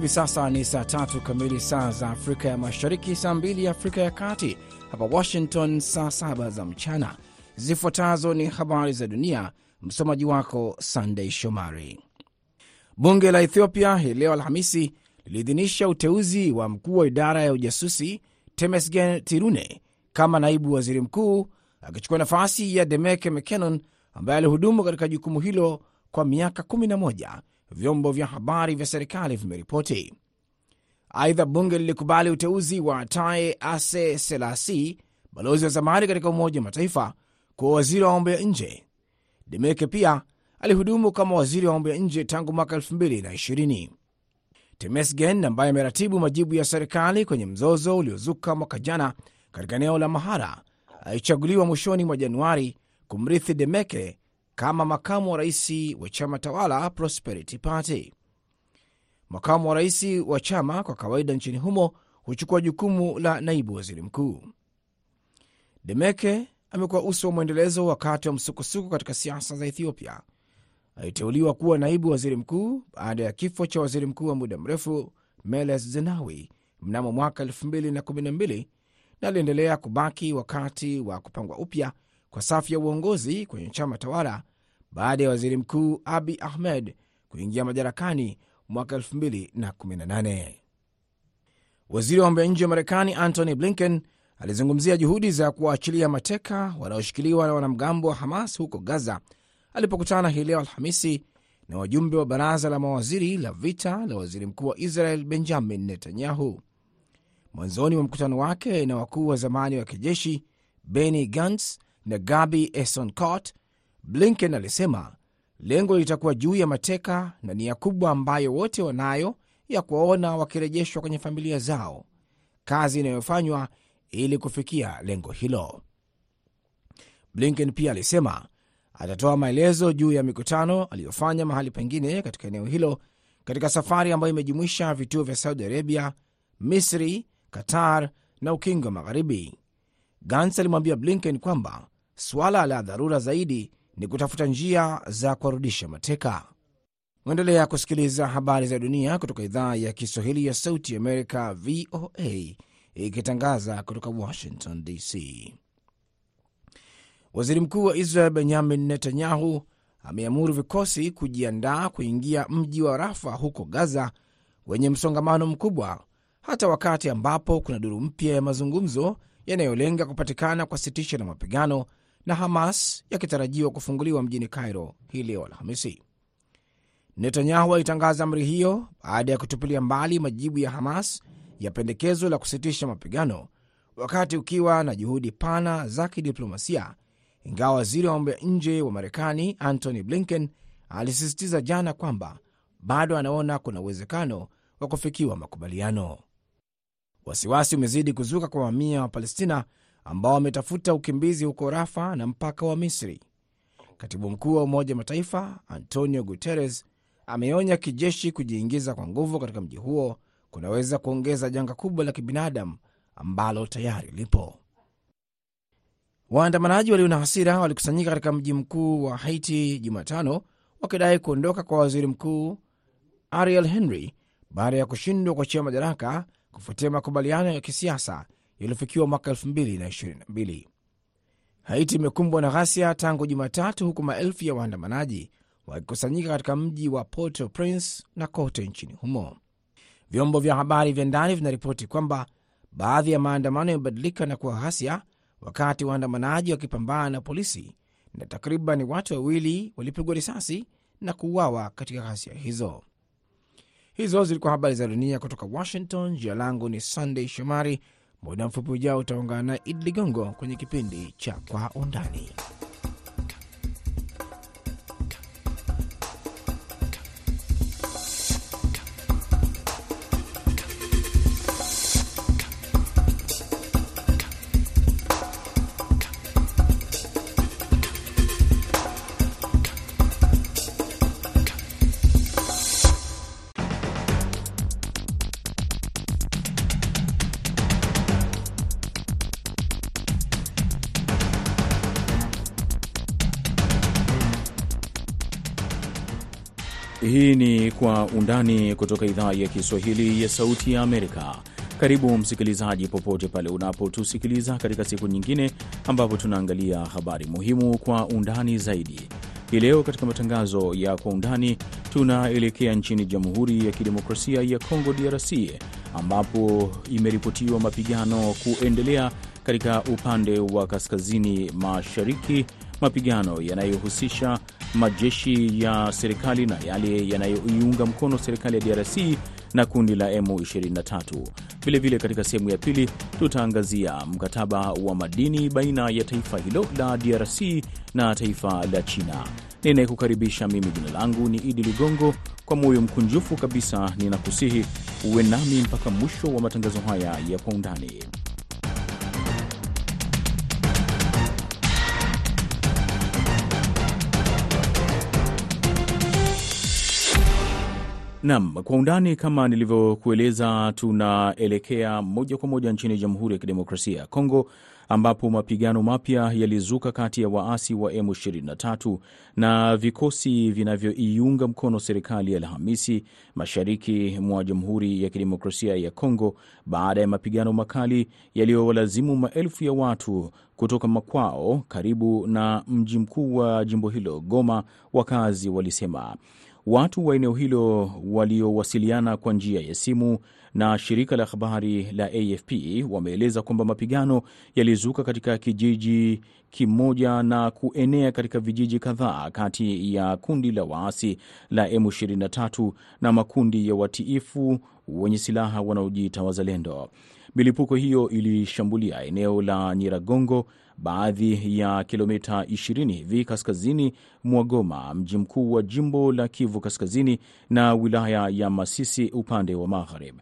Hivi sasa ni saa tatu kamili saa za Afrika ya Mashariki, saa mbili Afrika ya Kati, hapa Washington saa saba za mchana. Zifuatazo ni habari za dunia, msomaji wako Sandei Shomari. Bunge la Ethiopia hii leo Alhamisi liliidhinisha uteuzi wa mkuu wa idara ya ujasusi Temesgen Tirune kama naibu waziri mkuu, akichukua nafasi ya Demeke Mekonnen ambaye alihudumu katika jukumu hilo kwa miaka 11, vyombo vya habari vya serikali vimeripoti. Aidha, bunge lilikubali uteuzi wa Taye Ase Selasi, balozi wa zamani katika Umoja wa Mataifa, kuwa waziri wa mambo ya nje. Demeke pia alihudumu kama waziri wa mambo ya nje tangu mwaka 2020. Temesgen ambaye ameratibu majibu ya serikali kwenye mzozo uliozuka mwaka jana katika eneo la Mahara alichaguliwa mwishoni mwa Januari kumrithi Demeke kama makamu wa rais wa chama tawala Prosperity Party. Makamu wa rais wa chama kwa kawaida nchini humo huchukua jukumu la naibu waziri mkuu. Demeke amekuwa uso wa mwendelezo wakati wa msukosuko katika siasa za Ethiopia. Aliteuliwa kuwa naibu waziri mkuu baada ya kifo cha waziri mkuu wa muda mrefu Meles Zenawi mnamo mwaka 2012 na aliendelea kubaki wakati wa kupangwa upya kwa safu ya uongozi kwenye chama tawala baada ya waziri mkuu Abi Ahmed kuingia madarakani mwaka 2018. Waziri wa mambo ya nje wa Marekani Antony Blinken alizungumzia juhudi za kuwaachilia mateka wanaoshikiliwa na wanamgambo wa Hamas huko Gaza alipokutana hii leo Alhamisi na wajumbe wa baraza la mawaziri la vita la waziri mkuu wa Israel Benjamin Netanyahu. Mwanzoni mwa mkutano wake na wakuu wa zamani wa kijeshi Benny Gantz na Gabi Esonkot, Blinken alisema lengo litakuwa juu ya mateka na nia kubwa ambayo wote wanayo ya kuwaona wakirejeshwa kwenye familia zao, kazi inayofanywa ili kufikia lengo hilo. Blinken pia alisema atatoa maelezo juu ya mikutano aliyofanya mahali pengine katika eneo hilo katika safari ambayo imejumuisha vituo vya Saudi Arabia, Misri, Qatar na Ukingo wa Magharibi. Gans alimwambia Blinken kwamba suala la dharura zaidi ni kutafuta njia za kuwarudisha mateka. Mwendelea kusikiliza habari za dunia kutoka idhaa ya Kiswahili ya Sauti Amerika, VOA, ikitangaza kutoka Washington DC. Waziri mkuu wa Israel Benyamin Netanyahu ameamuru vikosi kujiandaa kuingia mji wa Rafa huko Gaza wenye msongamano mkubwa, hata wakati ambapo kuna duru mpya ya mazungumzo yanayolenga kupatikana kwa sitisho la mapigano na Hamas yakitarajiwa kufunguliwa mjini Cairo hii leo Alhamisi. Netanyahu alitangaza amri hiyo baada ya kutupilia mbali majibu ya Hamas ya pendekezo la kusitisha mapigano, wakati ukiwa na juhudi pana za kidiplomasia, ingawa waziri wa mambo ya nje wa Marekani Antony Blinken alisisitiza jana kwamba bado anaona kuna uwezekano wa kufikiwa makubaliano. Wasiwasi umezidi kuzuka kwa mamia wa Palestina ambao wametafuta ukimbizi huko Rafa na mpaka wa Misri. Katibu mkuu wa Umoja Mataifa Antonio Guterres ameonya kijeshi kujiingiza kwa nguvu katika mji huo kunaweza kuongeza janga kubwa la kibinadamu ambalo tayari lipo. Waandamanaji walio na hasira walikusanyika katika mji mkuu wa Haiti Jumatano wakidai kuondoka kwa waziri mkuu Ariel Henry baada ya kushindwa kuachia madaraka kufuatia makubaliano ya kisiasa yaliyofikiwa mwaka 2022. Haiti imekumbwa na ghasia tangu Jumatatu, huku maelfu ya waandamanaji wakikusanyika katika mji wa Porto Prince na kote nchini humo. Vyombo vya habari vya ndani vinaripoti kwamba baadhi ya maandamano yamebadilika na kuwa ghasia, wakati waandamanaji wakipambana na polisi, na takriban watu wawili walipigwa risasi na kuuawa katika ghasia hizo. Hizo zilikuwa habari za dunia kutoka Washington. Jina langu ni Sunday Shomari. Muda mfupi ujao utaungana na Idi Ligongo kwenye kipindi cha Kwa Undani. Hii ni Kwa Undani kutoka idhaa ya Kiswahili ya Sauti ya Amerika. Karibu msikilizaji, popote pale unapotusikiliza katika siku nyingine ambapo tunaangalia habari muhimu kwa undani zaidi. Hii leo katika matangazo ya Kwa Undani tunaelekea nchini Jamhuri ya Kidemokrasia ya Kongo, DRC, ambapo imeripotiwa mapigano kuendelea katika upande wa kaskazini mashariki, mapigano yanayohusisha majeshi ya serikali na yale yanayoiunga mkono serikali ya DRC na kundi la M23. Vilevile, katika sehemu ya pili tutaangazia mkataba wa madini baina ya taifa hilo la DRC na taifa la China. Ninayekukaribisha mimi, jina langu ni Idi Ligongo. Kwa moyo mkunjufu kabisa ninakusihi uwe nami mpaka mwisho wa matangazo haya ya Kwa Undani. Nam, kwa undani kama nilivyokueleza, tunaelekea moja kwa moja nchini Jamhuri ya Kidemokrasia ya Kongo ambapo mapigano mapya yalizuka kati ya waasi wa M23 na vikosi vinavyoiunga mkono serikali Alhamisi mashariki mwa Jamhuri ya Kidemokrasia ya Kongo baada ya mapigano makali yaliyowalazimu maelfu ya watu kutoka makwao karibu na mji mkuu wa jimbo hilo Goma. Wakazi walisema watu wa eneo hilo waliowasiliana kwa njia ya simu na shirika la habari la AFP wameeleza kwamba mapigano yalizuka katika kijiji kimoja na kuenea katika vijiji kadhaa kati ya kundi la waasi la M23 na makundi ya watiifu wenye silaha wanaojiita Wazalendo. Milipuko hiyo ilishambulia eneo la Nyiragongo, baadhi ya kilomita 20 hivi kaskazini mwa Goma, mji mkuu wa jimbo la Kivu Kaskazini, na wilaya ya Masisi upande wa magharibi.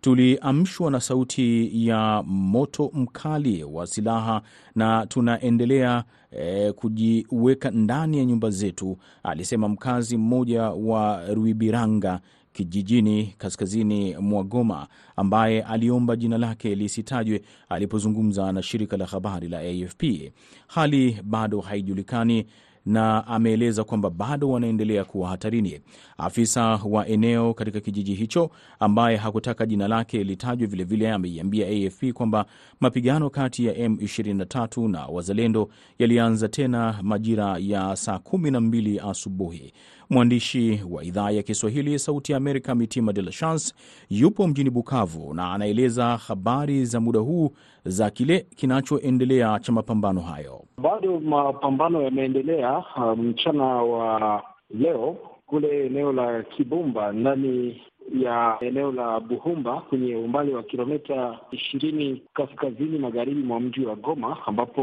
Tuliamshwa na sauti ya moto mkali wa silaha na tunaendelea e, kujiweka ndani ya nyumba zetu, alisema mkazi mmoja wa Ruibiranga kijijini kaskazini mwa Goma ambaye aliomba jina lake lisitajwe alipozungumza na shirika la habari la AFP. Hali bado haijulikani na ameeleza kwamba bado wanaendelea kuwa hatarini. Afisa wa eneo katika kijiji hicho ambaye hakutaka jina lake litajwe, vilevile ameiambia AFP kwamba mapigano kati ya M23 na wazalendo yalianza tena majira ya saa kumi na mbili asubuhi. Mwandishi wa idhaa ya Kiswahili Sauti ya Amerika Mitima De La Chance yupo mjini Bukavu na anaeleza habari za muda huu za kile kinachoendelea cha mapambano hayo. Bado mapambano yameendelea mchana um, wa leo kule eneo la Kibumba ndani ya eneo la Buhumba kwenye umbali wa kilomita ishirini kaskazini magharibi mwa mji wa Goma, ambapo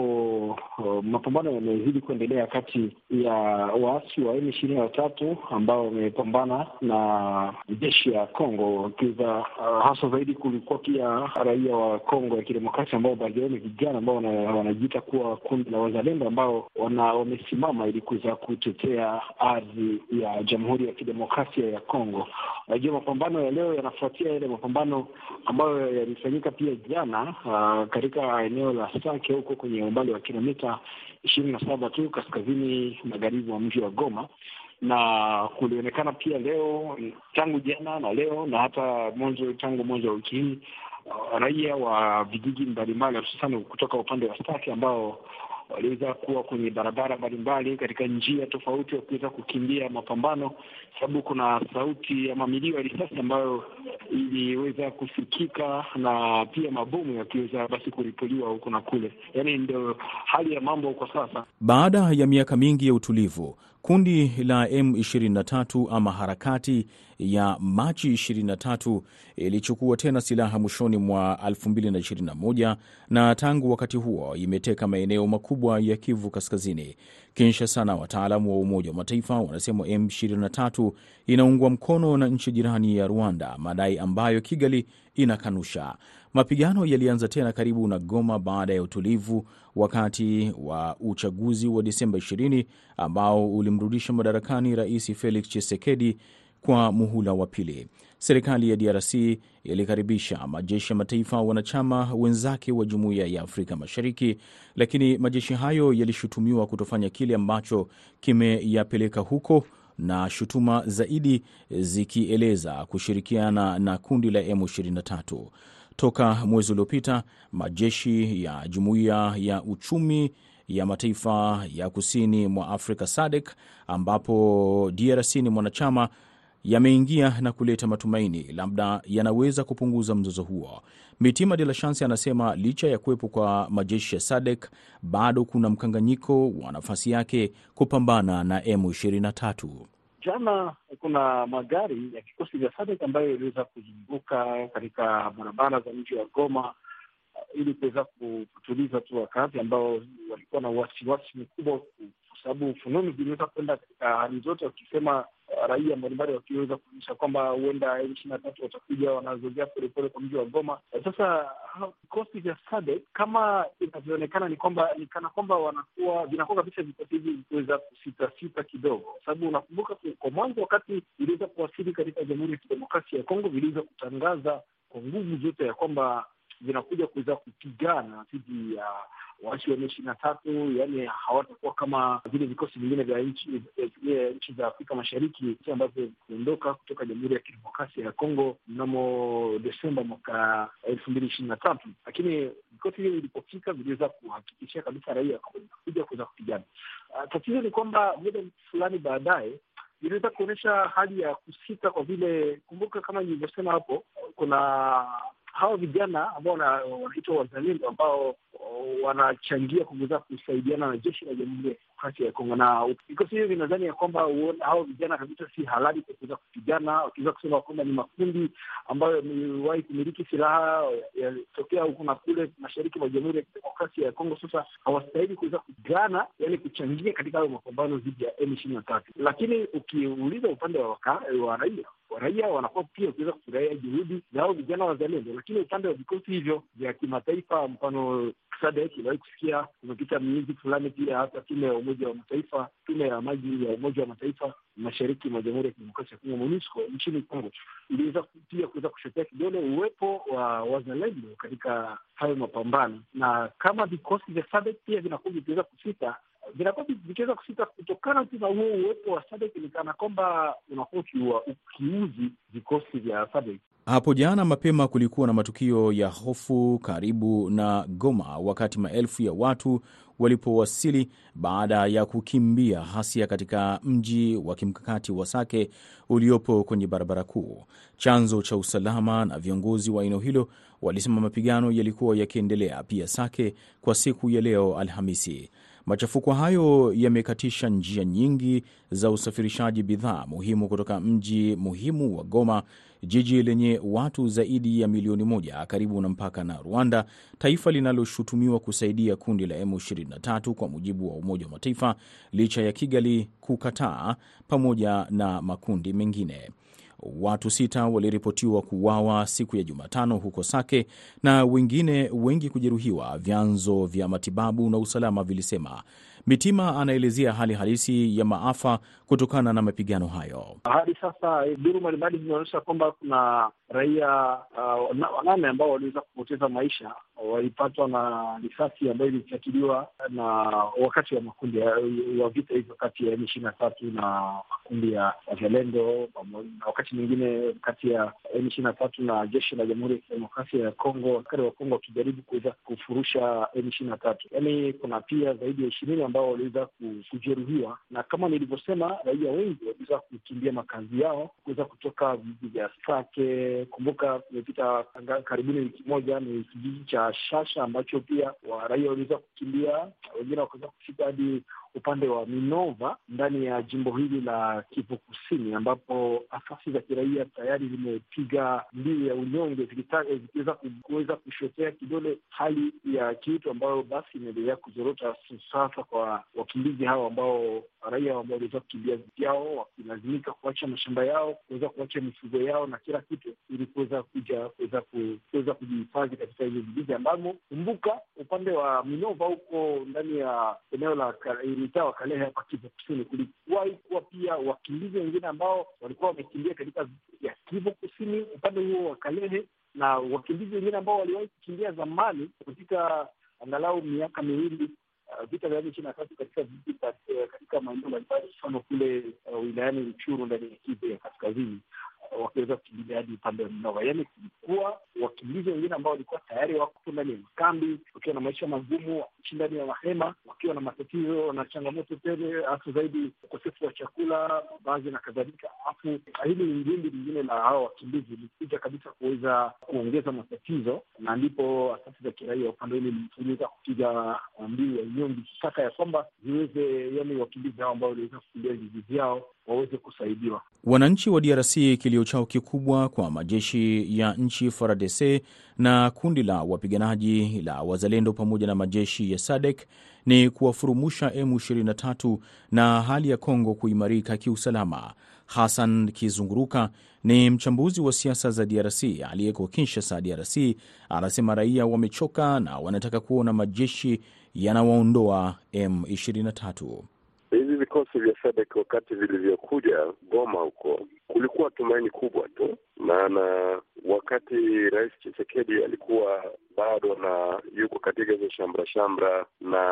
uh, mapambano yamezidi kuendelea kati ya waasi wa M ishirini na tatu ambao wamepambana na jeshi ya Kongo kiza, uh, hasa zaidi kulikuwa pia raia wa Kongo ya kidemokrasia ambao baadhi yao ni vijana ambao wanajiita kuwa kundi la wazalendo ambao wamesimama ili kuweza kutetea ardhi ya Jamhuri ya Kidemokrasia ya Kongo. Najua mapambano ya leo yanafuatia yale mapambano ambayo yalifanyika pia jana uh, katika eneo la Sake huko kwenye umbali wa kilomita ishirini na saba tu kaskazini magharibi wa mji wa Goma, na kulionekana pia leo tangu jana na leo na hata mwanzo tangu mwanzo wa wiki hii uh, raia wa vijiji mbalimbali hususani kutoka upande wa Sake ambao waliweza kuwa kwenye barabara mbalimbali katika njia tofauti wakiweza kukimbia mapambano, sababu kuna sauti ama milio ya risasi ambayo iliweza kusikika na pia mabomu yakiweza basi kuripuliwa huku na kule. Yaani ndio hali ya mambo kwa sasa. Baada ya miaka mingi ya utulivu, kundi la M23 ama harakati ya Machi 23 ilichukua tena silaha mwishoni mwa 2021 na tangu wakati huo imeteka maeneo makubwa ya Kivu Kaskazini. Kinshasa na wataalamu wa Umoja wa Mataifa wanasema M23 inaungwa mkono na nchi jirani ya Rwanda, madai ambayo Kigali inakanusha. Mapigano yalianza tena karibu na Goma baada ya utulivu wakati wa uchaguzi wa Disemba 20 ambao ulimrudisha madarakani Rais Felix Tshisekedi kwa muhula wa pili. Serikali ya DRC ilikaribisha majeshi ya mataifa wanachama wenzake wa Jumuiya ya Afrika Mashariki, lakini majeshi hayo yalishutumiwa kutofanya kile ambacho kimeyapeleka huko na shutuma zaidi zikieleza kushirikiana na kundi la M23. Toka mwezi uliopita, majeshi ya Jumuiya ya Uchumi ya Mataifa ya Kusini mwa Afrika SADC ambapo DRC ni mwanachama yameingia na kuleta matumaini labda yanaweza kupunguza mzozo huo. Mitima de la Chance anasema licha ya kuwepo kwa majeshi ya SADC bado kuna mkanganyiko wa nafasi yake kupambana na M23. Jana kuna magari ya kikosi vya SADC ambayo iliweza kuzunguka katika barabara za mji wa Goma ili kuweza kutuliza tu wakazi ambao walikuwa na wasiwasi mkubwa, kwa sababu fununu ziliweza kwenda katika hali zote, wakisema raia mbalimbali wakiweza kuonyesha kwamba huenda ishirini na tatu watakuja wanazogea polepole kwa mji wa Goma. Sasa vikosi vya SADC kama inavyoonekana ni kwamba ni kana kwamba wanakuwa vinakuwa kabisa vikosi hivi vikiweza kusitasita kidogo, kwa sababu unakumbuka kwa mwanzo wakati viliweza kuwasili katika Jamhuri ya Kidemokrasia ya Kongo viliweza kutangaza kwa nguvu zote ya kwamba vinakuja kuweza kupigana dhidi ya waasi wa M ishirini na tatu, yaani hawatakuwa kama vile vikosi vingine vya nchi nchi za Afrika Mashariki ambavyo kuondoka kutoka Jamhuri ya Kidemokrasia ya Kongo mnamo Desemba mwaka elfu mbili ishirini na tatu. Lakini vikosi hivyo vilipofika viliweza kuhakikishia kabisa raia kwamba kuweza kupigana. Uh, tatizo ni kwamba muda fulani baadaye iliweza kuonyesha hali ya kusita, kwa vile kumbuka, kama nilivyosema hapo, kuna hawa vijana ambao wanaitwa wazalendo ambao wanachangia kuweza kusaidiana na jeshi la Jamhuri ya Kidemokrasia ya Kongo, na vikosi hivyo vinadhani ya kwamba hao vijana kabisa si halali kwa kuweza kupigana, wakiweza kusema kwamba ni makundi ambayo yamewahi kumiliki silaha yalitokea huku na kule mashariki mwa Jamhuri ya Kidemokrasia ya Kongo. Sasa hawastahili kuweza kupigana, yani kuchangia katika hayo mapambano dhidi ya M ishirini na tatu. Lakini ukiuliza upande wa, wa raia raia wanakuwa pia ukiweza kufurahia juhudi za hao vijana wazalendo, lakini upande wa vikosi hivyo vya kimataifa, mfano SADC iliwahi kusikia kumepita miezi fulani, pia hata tume ya Umoja wa Mataifa, tume ya maji ya Umoja wa Mataifa mashariki mwa Jamhuri ya Kidemokrasia ya Kongo, MONUSCO nchini Kongo, iliweza pia kuweza kushotea kidole uwepo wa wazalendo katika hayo mapambano, na kama vikosi vya SADC pia vinakuwa vikiweza kusita vinakuwa vikiweza kusita kutokana tu na huo uwepo wa SADC, ni kana kwamba unakuwa ukiuzi vikosi vya SADC. Hapo jana mapema kulikuwa na matukio ya hofu karibu na Goma wakati maelfu ya watu walipowasili baada ya kukimbia ghasia katika mji wa kimkakati wa Sake uliopo kwenye barabara kuu. Chanzo cha usalama na viongozi wa eneo hilo walisema mapigano yalikuwa yakiendelea pia Sake kwa siku ya leo Alhamisi. Machafuko hayo yamekatisha njia nyingi za usafirishaji bidhaa muhimu kutoka mji muhimu wa Goma, jiji lenye watu zaidi ya milioni moja karibu na mpaka na Rwanda, taifa linaloshutumiwa kusaidia kundi la M23 kwa mujibu wa Umoja wa Mataifa, licha ya Kigali kukataa pamoja na makundi mengine. Watu sita waliripotiwa kuuawa siku ya Jumatano huko Sake na wengine wengi kujeruhiwa, vyanzo vya matibabu na usalama vilisema. Mitima anaelezea hali halisi ya maafa kutokana na mapigano hayo. Hadi sasa duru mbalimbali zinaonyesha kwamba kuna raia uh, wanane ambao waliweza kupoteza maisha, walipatwa na risasi ambayo ilifyatuliwa na wakati wa makundi wa vita hivyo kati ya M ishirini na tatu na makundi ya wazalendo, na wakati mwingine kati ya M ishirini na tatu na jeshi la Jamhuri ya Kidemokrasia ya Kongo, askari wa Kongo wakijaribu kuweza kufurusha M ishirini na tatu. Yaani kuna pia zaidi ya ishirini ambao waliweza kujeruhiwa, na kama nilivyosema, raia wengi waliweza kukimbia makazi yao kuweza kutoka vijiji vya Sake. Kumbuka kumepita karibuni wiki moja, ni kijiji cha Shasha ambacho pia raia waliweza kukimbia, wengine wakaweza kufika hadi upande wa Minova ndani ya jimbo hili la Kivu Kusini, ambapo asasi za kiraia tayari zimepiga mbiu ya unyonge zikiweza kuweza kushotea kidole hali ya kiutu ambayo basi imeendelea kuzorota sasa kwa wakimbizi hao ambao raia ambao waliweza kukimbia vyao wakilazimika kuacha mashamba yao, kuweza kuacha mifugo yao na kila kitu, ili kuweza kuja kuweza kujihifadhi katika hivyo vijiji ambamo, kumbuka, upande wa Minova huko ndani ya eneo la mtaa wa Kalehe hapa Kivu Kusini, kulikuwahi kuwa pia wakimbizi wengine ambao walikuwa wamekimbia katika ya Kivu Kusini upande huo wa Kalehe, na wakimbizi wengine ambao waliwahi kukimbia zamani katika angalau miaka miwili vita vya ishirini na tatu katika katika maeneo mbalimbali, mfano kule uh, wilayani Ruchuru ndani ya Kivu ya kaskazini. uh, wakiweza kukimbilia hadi upande wa Minova. Yaani kulikuwa wakimbizi wengine ambao walikuwa tayari wako ndani ya kambi wakiwa na maisha magumu, wakiishi ndani ya mahema, wakiwa na matatizo na changamoto tele, hasa zaidi ukosefu wa chakula, mavazi na kadhalika. Alafu hili ni lingine la hawa wakimbizi likuja kabisa kuweza kuongeza matatizo, na ndipo asasi za kiraia upande ule liliweza kupiga mbiu ya nyumbi kutaka ya kwamba ziweze, yani wakimbizi hao ambao waliweza kukimbia vijiji vyao waweze kusaidiwa. Wananchi wa DRC kilio chao kikubwa kwa majeshi ya nchi FARDC na kundi la wapiganaji la wazalendo pamoja na majeshi ya SADC ni kuwafurumusha M23 na hali ya Kongo kuimarika kiusalama. Hassan Kizunguruka ni mchambuzi wa siasa za DRC aliyeko Kinshasa, DRC, anasema raia wamechoka na wanataka kuona majeshi yanawaondoa M23. Hivi vikosi vya SADC wakati vilivyokuja Goma huko kulikuwa tumaini kubwa tu, maana wakati Rais Chisekedi alikuwa bado na yuko katika hizo shamra shamra na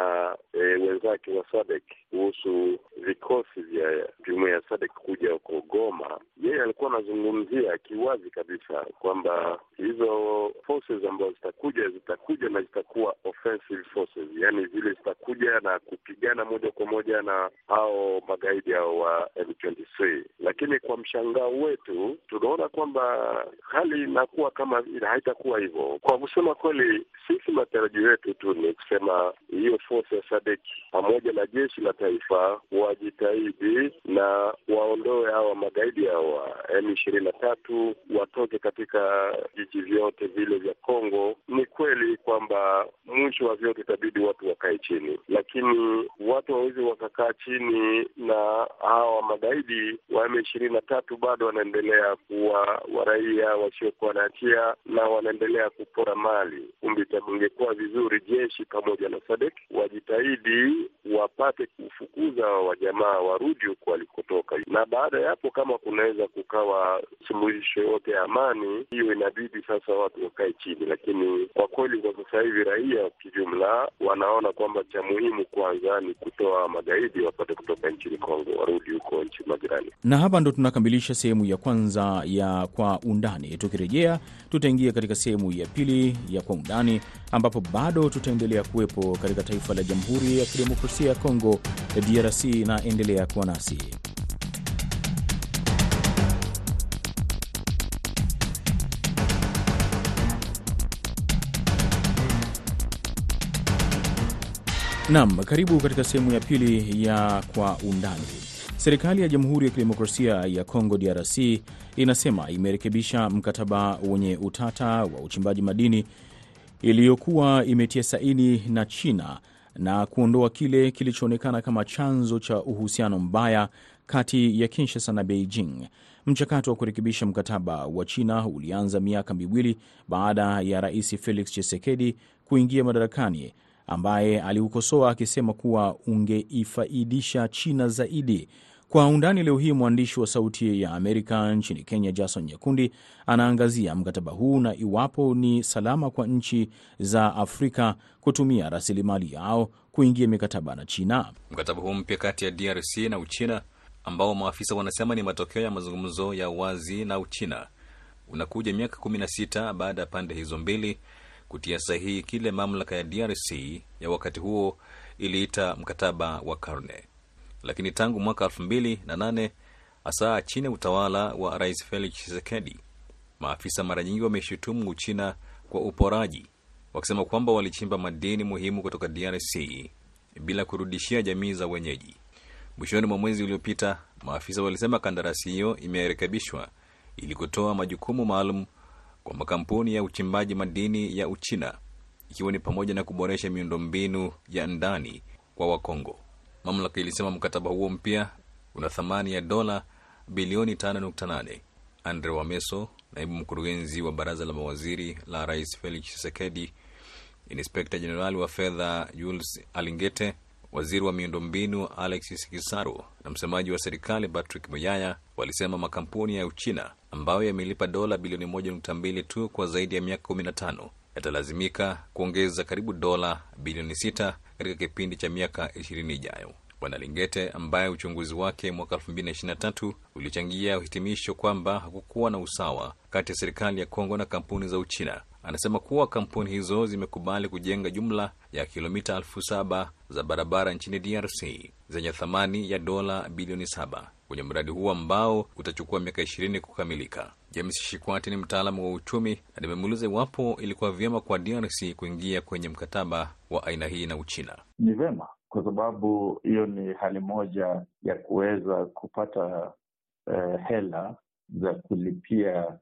e, wenzake wa Sadek kuhusu vikosi vya jumuiya ya Sadek kuja huko Goma, yeye alikuwa anazungumzia kiwazi kabisa kwamba hizo forces ambazo zitakuja zitakuja na zitakuwa offensive forces, yaani zile zitakuja na kupigana moja kwa moja na hao magaidi hao wa M23, lakini kwa mshangao wetu tunaona kwamba hali inakuwa kama haitakuwa hivyo. Kwa kusema kweli, sisi matarajio yetu tu ni kusema hiyo force ya SADC pamoja na jeshi la taifa wajitahidi na waondoe hawa magaidi hawa M ishirini na tatu watoke katika jiji vyote vile vya Kongo. Ni kweli kwamba mwisho wa vyote itabidi watu wakae chini, lakini watu wawezi wakakaa chini na hawa magaidi wa M ishirini na tatu bado wanaendelea kuwa waraia wasiokuwa na hatia na wanaendelea kupora mali. Kumbe ingekuwa vizuri jeshi pamoja na Sadek wajitahidi wapate kufukuza wajamaa warudi huko walikotoka, na baada ya hapo, kama kunaweza kukawa suluhisho yote ya amani, hiyo inabidi sasa watu wakae chini. Lakini kwa kweli, kwa sasa hivi raia kijumla wanaona kwamba cha muhimu kwanza ni kutoa magaidi wapate kutoka nchini Kongo warudi huko nchi majirani. Na hapa ndo tunakamilisha sehemu ya kwanza ya Kwa Undani. Tukirejea tutaingia katika sehemu ya pili ya Kwa Undani, ambapo bado tutaendelea kuwepo katika taifa la Jamhuri ya Kidemokrasia ya Kongo, DRC, na endelea kuwa nasi. Nam, karibu katika sehemu ya pili ya Kwa Undani. Serikali ya Jamhuri ya Kidemokrasia ya Kongo DRC inasema imerekebisha mkataba wenye utata wa uchimbaji madini iliyokuwa imetia saini na China na kuondoa kile kilichoonekana kama chanzo cha uhusiano mbaya kati ya Kinshasa na Beijing. Mchakato wa kurekebisha mkataba wa China ulianza miaka miwili baada ya Rais Felix Tshisekedi kuingia madarakani ambaye aliukosoa akisema kuwa ungeifaidisha China zaidi. Kwa undani leo hii, mwandishi wa Sauti ya Amerika nchini Kenya, Jason Nyakundi, anaangazia mkataba huu na iwapo ni salama kwa nchi za Afrika kutumia rasilimali yao kuingia mikataba na China. Mkataba huu mpya kati ya DRC na Uchina ambao maafisa wanasema ni matokeo ya mazungumzo ya wazi na Uchina unakuja miaka 16 baada ya pande hizo mbili kutia sahihi kile mamlaka ya DRC ya wakati huo iliita mkataba wa karne. Lakini tangu mwaka elfu mbili na nane hasa chini ya utawala wa Rais Felix Tshisekedi, maafisa mara nyingi wameshutumu Uchina kwa uporaji, wakisema kwamba walichimba madini muhimu kutoka DRC bila kurudishia jamii za wenyeji. Mwishoni mwa mwezi uliopita, maafisa walisema kandarasi hiyo imerekebishwa ili kutoa majukumu maalum kwa makampuni ya uchimbaji madini ya Uchina, ikiwa ni pamoja na kuboresha miundombinu ya ndani kwa Wakongo. Mamlaka ilisema mkataba huo mpya una thamani ya dola bilioni 5.8. Andre Wameso, naibu mkurugenzi wa baraza la mawaziri la Rais Felix Tshisekedi, inspekta jenerali wa fedha Jules Alingete, waziri wa miundombinu Alexis Kisaru na msemaji wa serikali Patrick Muyaya walisema makampuni ya Uchina ambayo yamelipa dola bilioni 1.2 tu kwa zaidi ya miaka 15 yatalazimika kuongeza karibu dola bilioni 6 katika kipindi cha miaka ishirini ijayo. Bwana Lingete ambaye uchunguzi wake mwaka 2023 ulichangia hitimisho kwamba hakukuwa na usawa kati ya serikali ya Kongo na kampuni za Uchina, anasema kuwa kampuni hizo zimekubali kujenga jumla ya kilomita elfu saba za barabara nchini DRC zenye thamani ya dola bilioni saba kwenye mradi huo ambao utachukua miaka ishirini kukamilika. James Shikwati ni mtaalamu wa uchumi na nimemuuliza iwapo ilikuwa vyema kwa DRC kuingia kwenye mkataba wa aina hii na Uchina. Ni vyema kwa sababu hiyo ni hali moja ya kuweza kupata eh, hela za kulipia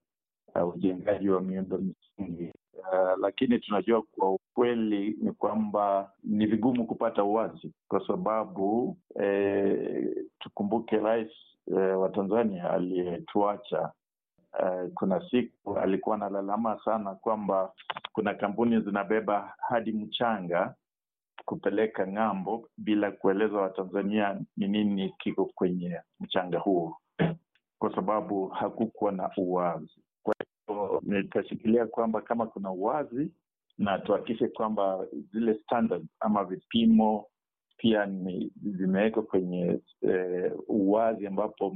uh, ujengaji wa miundo msingi uh, lakini tunajua kwa ukweli ni kwamba ni vigumu kupata uwazi kwa sababu eh, tukumbuke rais eh, wa Tanzania aliyetuacha Uh, kuna siku alikuwa analalama sana kwamba kuna kampuni zinabeba hadi mchanga kupeleka ng'ambo bila kueleza Watanzania ni nini kiko kwenye mchanga huo, kwa sababu hakukuwa na uwazi. Nitashikilia kwamba kama kuna uwazi na tuhakikishe kwamba zile standards ama vipimo pia zimewekwa kwenye eh, uwazi ambapo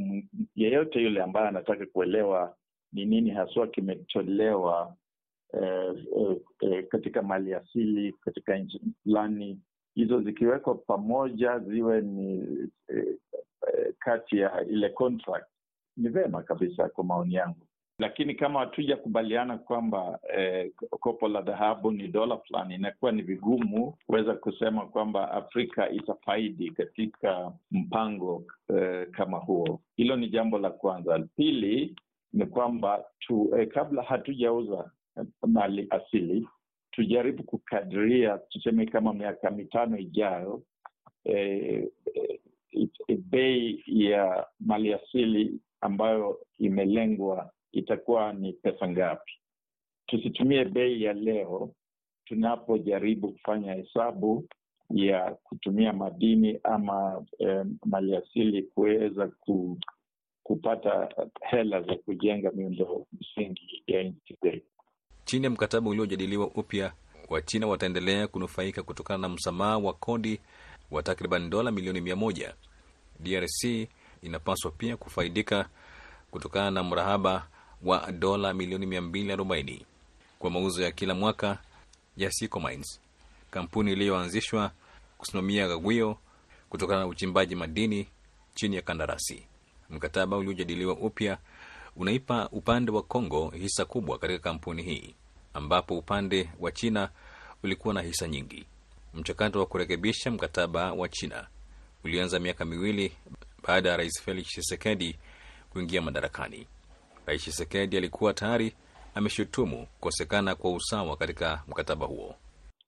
yeyote yule ambaye anataka kuelewa ni nini haswa kimetolewa eh, eh, eh, katika mali asili katika nchi fulani, hizo zikiwekwa pamoja ziwe ni eh, eh, kati ya ile contract, ni vema kabisa kwa maoni yangu. Lakini kama hatujakubaliana kwamba eh, kopo la dhahabu ni dola fulani, inakuwa ni vigumu kuweza kusema kwamba Afrika itafaidi katika mpango eh, kama huo. Hilo ni jambo la kwanza. Pili ni kwamba tu, eh, kabla hatujauza mali asili tujaribu kukadiria, tuseme kama miaka mitano ijayo, eh, eh, bei ya mali asili ambayo imelengwa itakuwa ni pesa ngapi? Tusitumie bei ya leo tunapojaribu kufanya hesabu ya kutumia madini ama eh, maliasili kuweza ku, kupata hela za kujenga miundo msingi ya nchi zetu. Chini ya mkataba uliojadiliwa upya, Wachina wataendelea kunufaika kutokana na msamaha wa kodi wa takriban dola milioni mia moja. DRC inapaswa pia kufaidika kutokana na mrahaba wa dola milioni mia mbili arobaini kwa mauzo ya kila mwaka ya Mines, kampuni iliyoanzishwa kusimamia gawio kutokana na uchimbaji madini chini ya kandarasi. Mkataba uliojadiliwa upya unaipa upande wa Kongo hisa kubwa katika kampuni hii, ambapo upande wa China ulikuwa na hisa nyingi. Mchakato wa kurekebisha mkataba wa China ulianza miaka miwili baada ya Rais Felix Tshisekedi kuingia madarakani. Rais Tshisekedi alikuwa tayari ameshutumu kukosekana kwa usawa katika mkataba huo.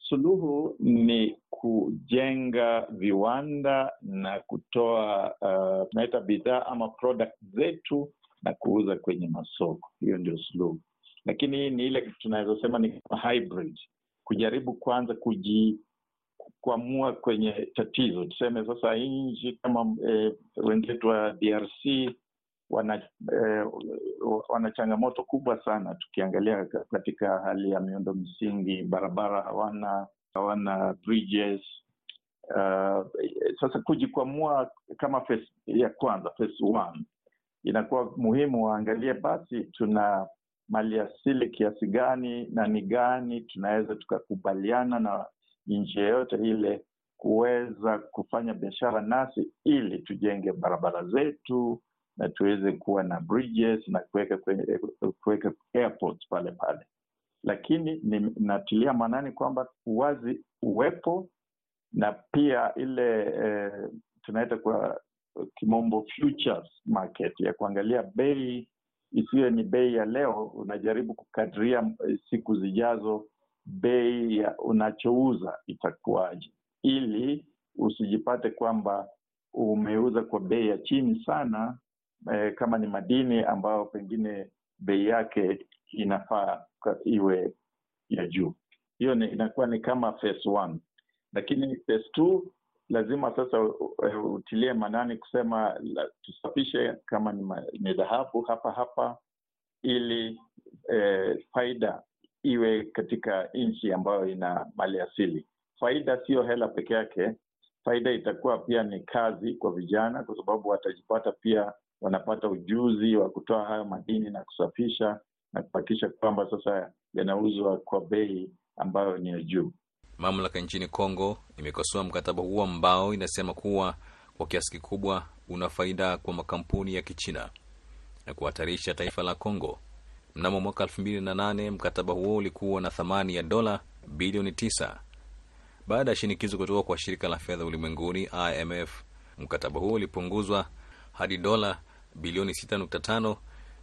Suluhu ni kujenga viwanda na kutoa uh, tunaita bidhaa ama product zetu na kuuza kwenye masoko. Hiyo ndio suluhu, lakini ni ile tunawezosema ni hybrid, kujaribu kwanza kujikwamua kwenye tatizo. Tuseme sasa nchi kama eh, wenzetu wa DRC wana eh, wana changamoto kubwa sana, tukiangalia katika hali ya miundo msingi, barabara hawana hawana bridges. Uh, sasa kujikwamua kama phase ya kwanza, phase one, inakuwa muhimu waangalie basi tuna mali asili kiasi gani na ni gani tunaweza tukakubaliana na nchi yeyote ile kuweza kufanya biashara nasi ili tujenge barabara zetu na tuweze kuwa na bridges na kuweka kuweka airports pale pale, lakini natilia maanani kwamba uwazi uwepo na pia ile eh, tunaita kwa kimombo futures market ya kuangalia bei. Isiwe ni bei ya leo, unajaribu kukadiria siku zijazo bei ya unachouza itakuwaje, ili usijipate kwamba umeuza kwa bei ya chini sana eh, kama ni madini ambayo pengine bei yake inafaa iwe ya juu. Hiyo inakuwa ni kama phase one, lakini phase two lazima sasa uh, utilie manani kusema la, tusafishe kama ni, ni dhahabu hapa hapa ili eh, faida iwe katika nchi ambayo ina mali asili, faida siyo hela peke yake. Faida itakuwa pia ni kazi kwa vijana, kwa sababu watajipata pia wanapata ujuzi wa kutoa hayo madini na kusafisha na kuhakikisha kwamba sasa yanauzwa kwa bei ambayo ni ya juu. Mamlaka nchini Kongo imekosoa mkataba huo ambao inasema kuwa kwa kiasi kikubwa una faida kwa makampuni ya Kichina na kuhatarisha taifa la Kongo. Mnamo mwaka elfu mbili na nane mkataba huo ulikuwa na thamani ya dola bilioni tisa. Baada ya shinikizo kutoka kwa shirika la fedha ulimwenguni IMF, mkataba huo ulipunguzwa hadi dola bilioni 6.5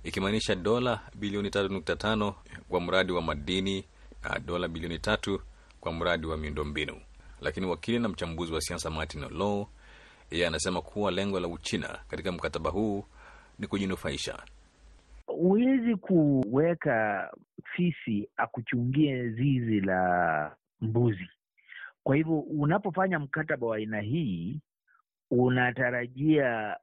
ikimaanisha dola bilioni 3.5 kwa mradi wa madini na dola bilioni tatu kwa mradi wa miundombinu. Lakini wakili na mchambuzi wa siasa Martin Olo yeye anasema kuwa lengo la Uchina katika mkataba huu ni kujinufaisha. Huwezi kuweka fisi akuchungie zizi la mbuzi. Kwa hivyo unapofanya mkataba wa aina hii unatarajia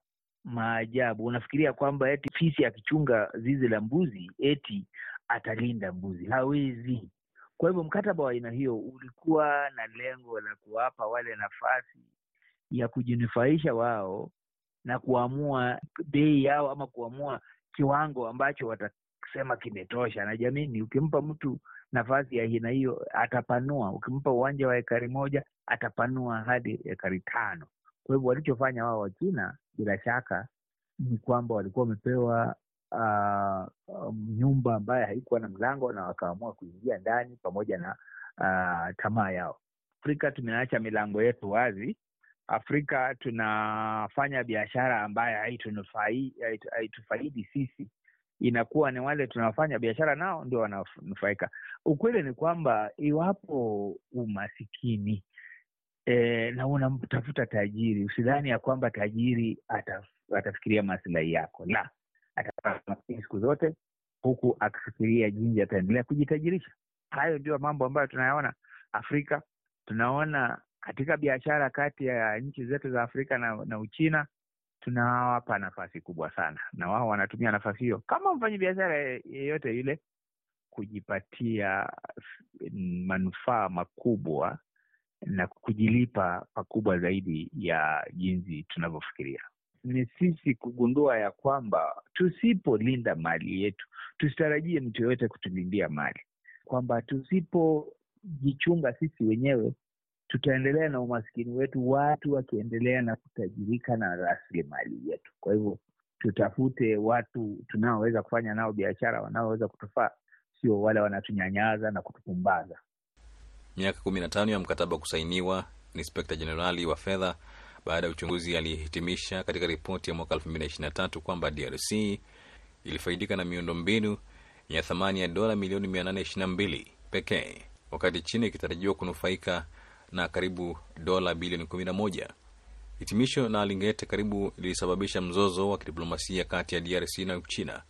maajabu. Unafikiria kwamba eti fisi akichunga zizi la mbuzi eti atalinda mbuzi? Hawezi. Kwa hivyo mkataba wa aina hiyo ulikuwa na lengo la kuwapa wale nafasi ya kujinufaisha wao na kuamua bei yao ama kuamua kiwango ambacho watasema kimetosha. Na jamini, ukimpa mtu nafasi ya aina hiyo atapanua. Ukimpa uwanja wa ekari moja atapanua hadi ekari tano. Kwa hivyo walichofanya wao Wachina bila shaka ni kwamba walikuwa wamepewa uh, um, nyumba ambayo haikuwa na mlango na wakaamua kuingia ndani pamoja na uh, tamaa yao. Afrika tumeacha milango yetu wazi. Afrika tunafanya biashara ambayo haitufaidi sisi, inakuwa ni wale tunafanya biashara nao ndio wananufaika. Ukweli ni kwamba iwapo umasikini e, na unamtafuta tajiri, usidhani ya kwamba tajiri ataf, atafikiria maslahi yako, la, maskini siku zote, huku akifikiria jinsi ataendelea kujitajirisha. Hayo ndio mambo ambayo tunayaona Afrika, tunaona katika biashara kati ya nchi zetu za Afrika na, na Uchina tunawapa nafasi kubwa sana, na wao wanatumia nafasi hiyo kama mfanyi biashara yeyote yule kujipatia manufaa makubwa na kujilipa pakubwa zaidi ya jinsi tunavyofikiria. Ni sisi kugundua ya kwamba tusipolinda mali yetu, tusitarajie mtu yoyote kutulindia mali, kwamba tusipojichunga sisi wenyewe tutaendelea na umaskini wetu, watu wakiendelea na kutajirika na rasilimali yetu. Kwa hivyo tutafute watu tunaoweza kufanya nao biashara, wanaoweza kutufaa, sio wale wanatunyanyaza na kutupumbaza. Miaka kumi na tano ya mkataba kusainiwa, inspekta jenerali wa fedha baada ya uchunguzi aliyehitimisha katika ripoti ya mwaka elfu mbili na ishirini na tatu kwamba DRC ilifaidika na miundo mbinu ya thamani ya dola milioni mia nane ishirini na mbili pekee wakati China ikitarajiwa kunufaika na karibu dola bilioni kumi na moja. Hitimisho na Alingete karibu lilisababisha mzozo wa kidiplomasia kati ya DRC na Uchina.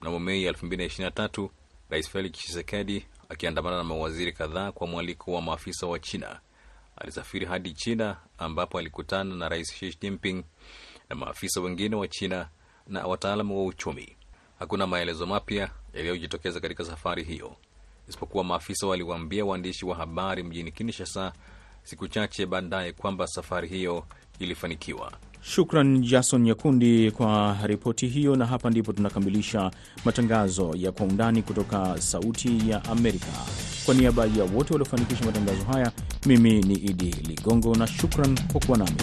Mnamo Mei 2023 Rais Felix Tshisekedi akiandamana na mawaziri kadhaa kwa mwaliko wa maafisa wa China alisafiri hadi China ambapo alikutana na Rais Xi Jinping na maafisa wengine wa China na wataalamu wa uchumi. Hakuna maelezo mapya yaliyojitokeza katika safari hiyo isipokuwa maafisa waliwaambia waandishi wa habari mjini Kinshasa siku chache baadaye kwamba safari hiyo ilifanikiwa. Shukran Jason Nyakundi kwa ripoti hiyo, na hapa ndipo tunakamilisha matangazo ya Kwa Undani kutoka Sauti ya Amerika. Kwa niaba ya wote waliofanikisha matangazo haya, mimi ni Idi Ligongo na shukran kwa kuwa nami.